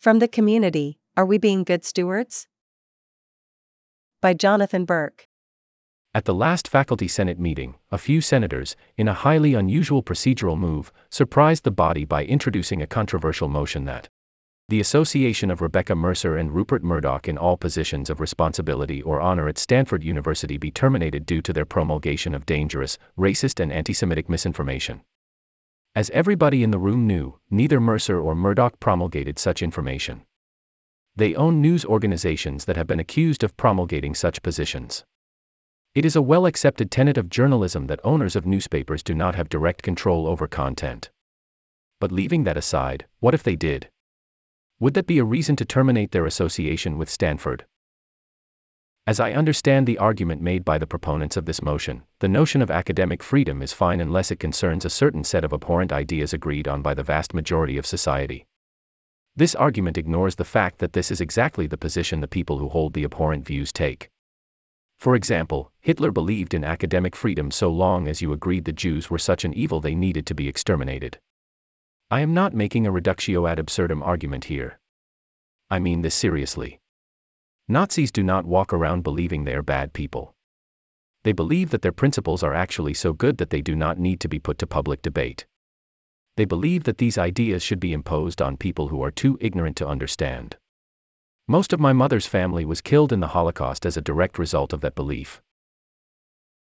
From the community, are we being good stewards? By Jonathan Berk. At the last Faculty Senate meeting, a few senators, in a highly unusual procedural move, surprised the body by introducing a controversial motion that the association of Rebekah Mercer and Rupert Murdoch in all positions of responsibility or honor at Stanford University be terminated due to their promulgation of dangerous, racist, and anti Semitic misinformation. As everybody in the room knew, neither Mercer or Murdoch promulgated such information. They own news organizations that have been accused of promulgating such positions. It is a well accepted tenet of journalism that owners of newspapers do not have direct control over content. But leaving that aside, what if they did? Would that be a reason to terminate their association with Stanford? As I understand the argument made by the proponents of this motion, the notion of academic freedom is fine unless it concerns a certain set of abhorrent ideas agreed on by the vast majority of society. This argument ignores the fact that this is exactly the position the people who hold the abhorrent views take. For example, Hitler believed in academic freedom so long as you agreed the Jews were such an evil they needed to be exterminated. I am not making a reductio ad absurdum argument here. I mean this seriously. Nazis do not walk around believing they are bad people. They believe that their principles are actually so good that they do not need to be put to public debate. They believe that these ideas should be imposed on people who are too ignorant to understand. Most of my mother's family was killed in the Holocaust as a direct result of that belief.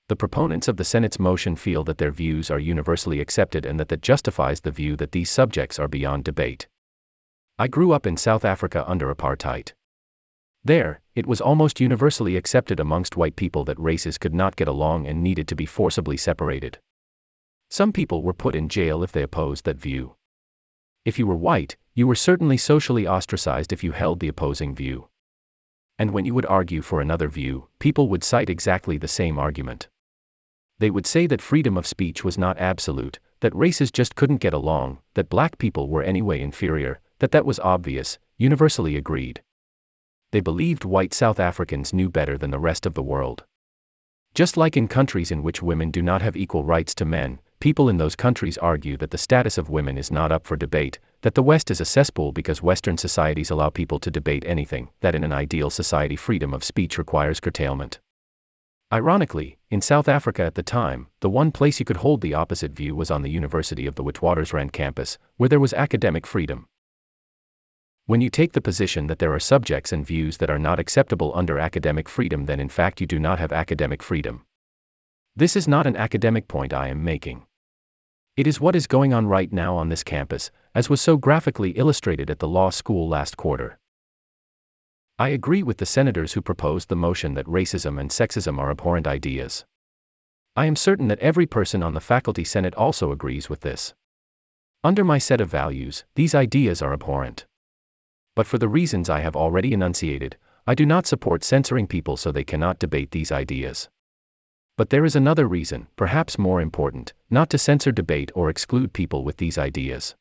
The proponents of the Senate's motion feel that their views are universally accepted and that that justifies the view that these subjects are beyond debate. I grew up in South Africa under apartheid. There, it was almost universally accepted amongst white people that races could not get along and needed to be forcibly separated. Some people were put in jail if they opposed that view. If you were white, you were certainly socially ostracized if you held the opposing view. And when you would argue for another view, people would cite exactly the same argument they would say that freedom of speech was not absolute, that races just couldn't get along, that black people were anyway inferior, that that was obvious, universally agreed. They believed white South Africans knew better than the rest of the world. Just like in countries in which women do not have equal rights to men, people in those countries argue that the status of women is not up for debate, that the West is a cesspool because Western societies allow people to debate anything, that in an ideal society freedom of speech requires curtailment. Ironically, in South Africa at the time, the one place you could hold the opposite view was on the University of the Witwatersrand campus, where there was academic freedom. When you take the position that there are subjects and views that are not acceptable under academic freedom, then in fact you do not have academic freedom. This is not an academic point I am making. It is what is going on right now on this campus, as was so graphically illustrated at the law school last quarter. I agree with the senators who proposed the motion that racism and sexism are abhorrent ideas. I am certain that every person on the faculty senate also agrees with this. Under my set of values, these ideas are abhorrent. But for the reasons I have already enunciated, I do not support censoring people so they cannot debate these ideas. But there is another reason, perhaps more important, not to censor debate or exclude people with these ideas.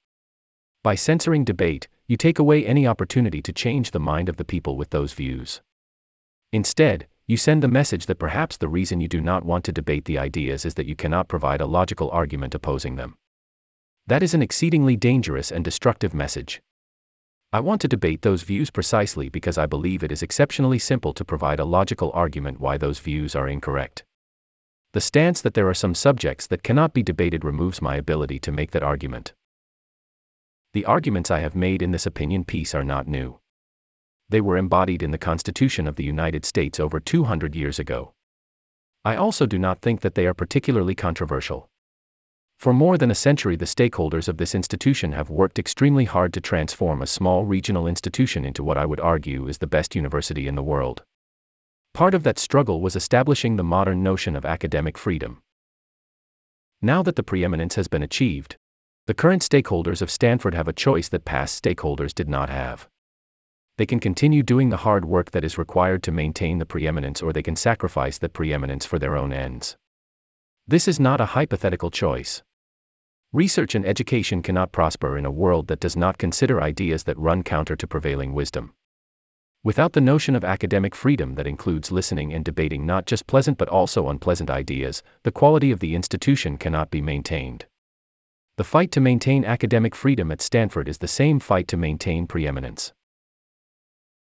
By censoring debate, you take away any opportunity to change the mind of the people with those views. Instead, you send the message that perhaps the reason you do not want to debate the ideas is that you cannot provide a logical argument opposing them. That is an exceedingly dangerous and destructive message. I want to debate those views precisely because I believe it is exceptionally simple to provide a logical argument why those views are incorrect. The stance that there are some subjects that cannot be debated removes my ability to make that argument. The arguments I have made in this opinion piece are not new. They were embodied in the Constitution of the United States over 200 years ago. I also do not think that they are particularly controversial. For more than a century, the stakeholders of this institution have worked extremely hard to transform a small regional institution into what I would argue is the best university in the world. Part of that struggle was establishing the modern notion of academic freedom. Now that the preeminence has been achieved, the current stakeholders of Stanford have a choice that past stakeholders did not have. They can continue doing the hard work that is required to maintain the preeminence, or they can sacrifice that preeminence for their own ends. This is not a hypothetical choice. Research and education cannot prosper in a world that does not consider ideas that run counter to prevailing wisdom. Without the notion of academic freedom that includes listening and debating not just pleasant but also unpleasant ideas, the quality of the institution cannot be maintained. The fight to maintain academic freedom at Stanford is the same fight to maintain preeminence.